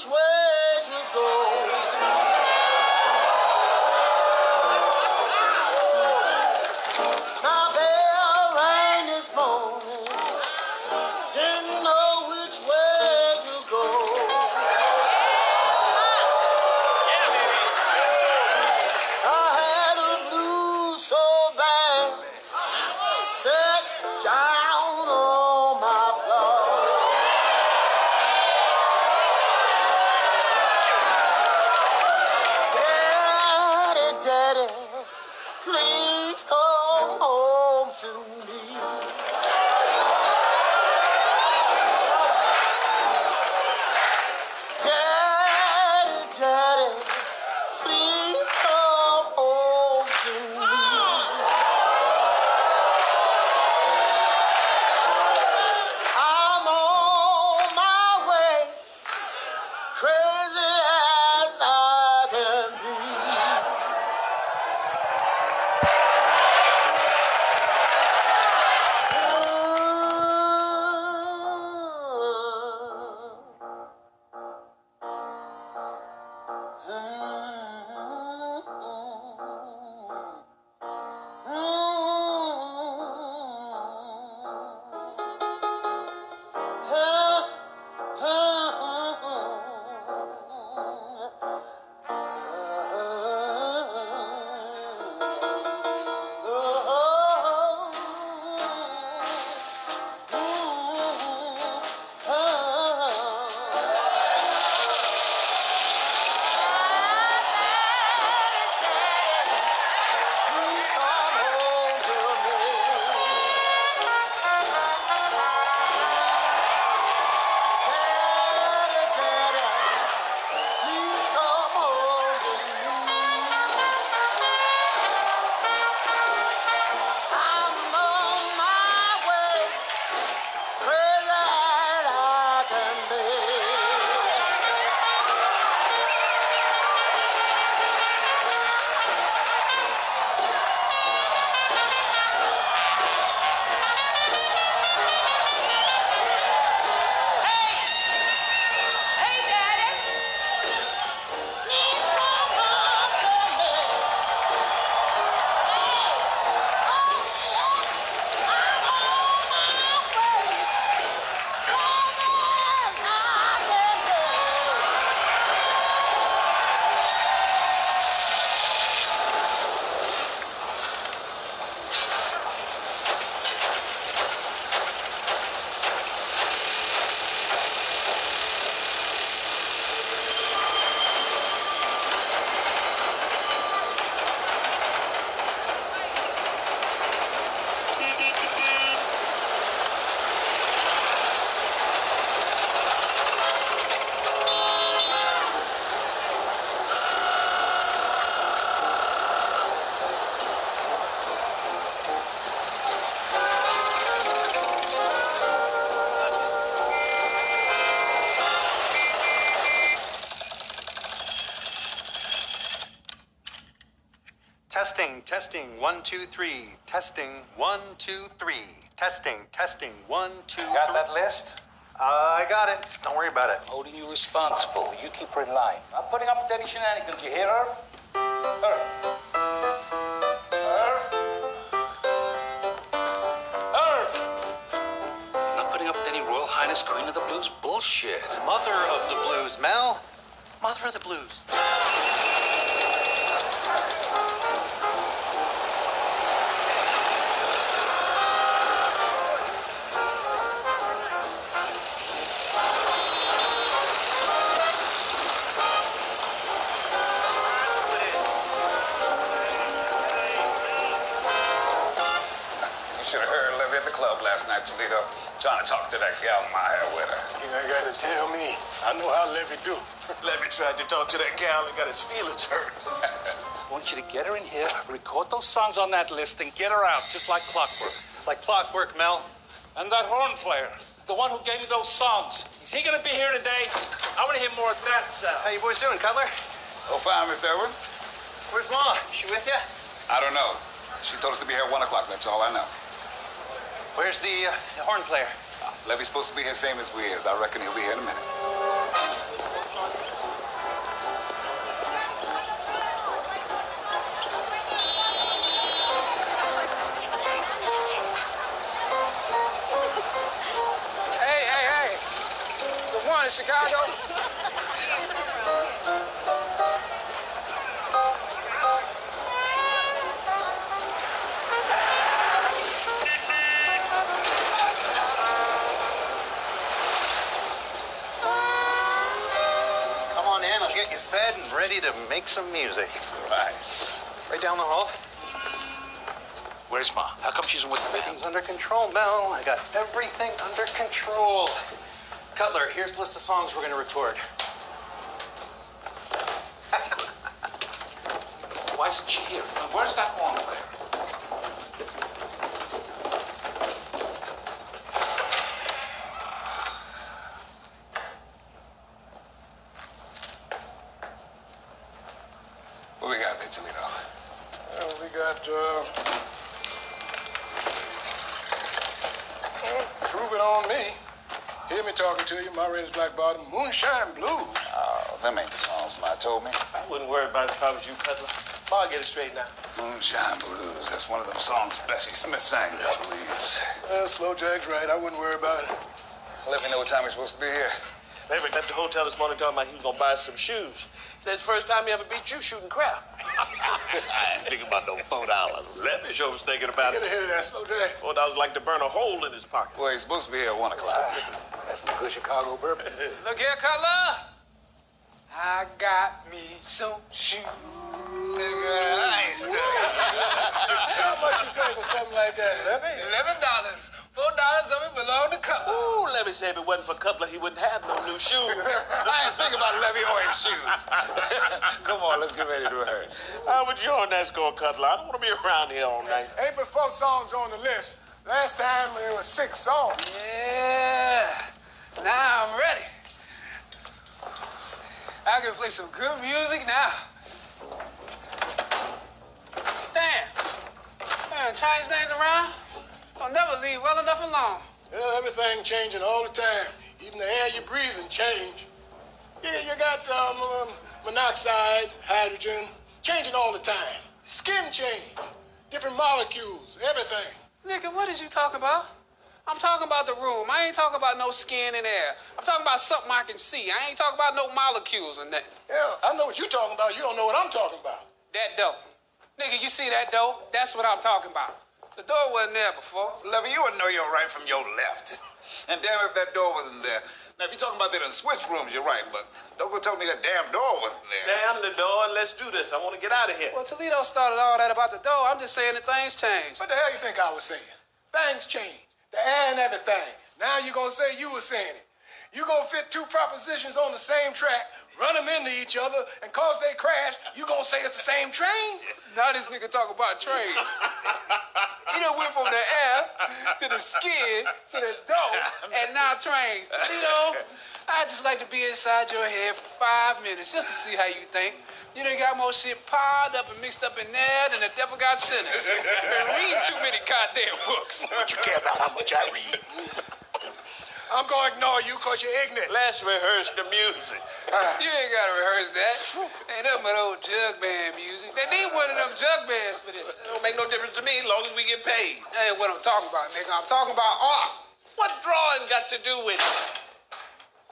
Watch word. Please come home to me. Testing, testing, one, two, three. Testing, one, two, three. Testing, testing, one, two, Got three. that list? Uh, I got it. Don't worry about it. Holding you responsible. You keep her in line. I'm putting up with any shenanigans. You hear her? Her. Irv? Irv! Not putting up with any Royal Highness Queen of the Blues bullshit. Mother of the blues, Mel. Mother of the blues. Should have heard Levee at the club last night, Toledo. Trying to talk to that gal Maya with her. You ain't got to tell me. I know how Levee do. Levee tried to talk to that gal and got his feelings hurt. I want you to get her in here, record those songs on that list, and get her out just like clockwork. Like clockwork, Mel. And that horn player, the one who gave me those songs, is he gonna be here today? I want to hear more of that stuff. How you boys doing, Cutler? Oh, fine, Miss Edward. Where's Ma? She with you? I don't know. She told us to be here at 1 o'clock. That's all I know. Where's the, uh, the horn player? Levee's supposed to be here same as we is. I reckon he'll be here in a minute. Hey, hey, hey. The one in Chicago. To make some music. Right. Right down the hall. Where's Ma? How come she's with the? Everything's under control, Mel. I got everything under control. Cutler, here's the list of songs we're going to record. Why isn't she here? Where's that horn player? What we got there, Toledo? Well, we got, uh. prove it on me. Hear me talking to you, Ma Rainey's black bottom, moonshine blues. Oh, them ain't the songs Ma told me. I wouldn't worry about it if I was you, Cutler. Ma, get it straight now. Moonshine Blues. That's one of them songs Bessie Smith sang, I believe. Well, Slow Drag's right. I wouldn't worry about it. Let me know what time we're supposed to be here. David left the hotel this morning talking about he was gonna buy some shoes. Said it's the first time he ever beat you shooting crap. I ain't thinking about no four dollars. Levee sure was thinking about Get it. ahead of that, Slow Drag. Four dollars like to burn a hole in his pocket. Well, he's supposed to be here at 1 o'clock. That's some good Chicago bourbon. Look here, Cutler. I got me some shoes. Nigga, I ain't studying. How much you pay for something like that, Levee? Eleven dollars. Four dollars of it belong to Cutler. Ooh, Levee said if it wasn't for Cutler, he wouldn't have no new shoes. I ain't thinking about Levee or his shoes. Come on, let's get ready to rehearse. Uh, How would you on that score, Cutler? I don't want to be around here all night. Ain't but four songs on the list. Last time there was six songs. Yeah. Now I'm ready. I can play some good music now. Damn. Man, change things around. I'll never leave well enough alone. Yeah, everything changing all the time. Even the air you breathing change. Yeah, you got um, um, monoxide, hydrogen, changing all the time. Skin change, different molecules, everything. Nigga, what is you talking about? I'm talking about the room. I ain't talking about no skin and air. I'm talking about something I can see. I ain't talking about no molecules and that. Yeah, I know what you're talking about. You don't know what I'm talking about. That dope. Nigga, you see that dope? That's what I'm talking about. The door wasn't there before. Levee, you wouldn't know your right from your left. And damn if that door wasn't there. Now, if you're talking about that in switch rooms, you're right, but don't go tell me that damn door wasn't there. Damn the door and let's do this. I want to get out of here. Well, Toledo started all that about the door. I'm just saying that things change. What the hell you think I was saying? Things change. The air and everything. Now you're gonna say you were saying it. You're gonna fit two propositions on the same track, run them into each other, and cause they crash, you gonna say it's the same train? Now this nigga talk about trains. he done went from the air to the skin to the dope, and now trains. Toledo, I just like to be inside your head for five minutes just to see how you think. You done got more shit piled up and mixed up in there than the devil got sinners. Been reading too many goddamn books. What you care about how much I read? I'm gonna ignore you because you're ignorant. Let's rehearse the music. You ain't gotta rehearse that. Ain't nothing but old jug band music. They need one of them jug bands for this. It don't make no difference to me as long as we get paid. That ain't what I'm talking about, nigga. I'm talking about art. What drawing got to do with it?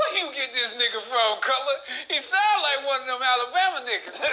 Where you get this nigga from, Cutler? He sound like one of them Alabama niggas.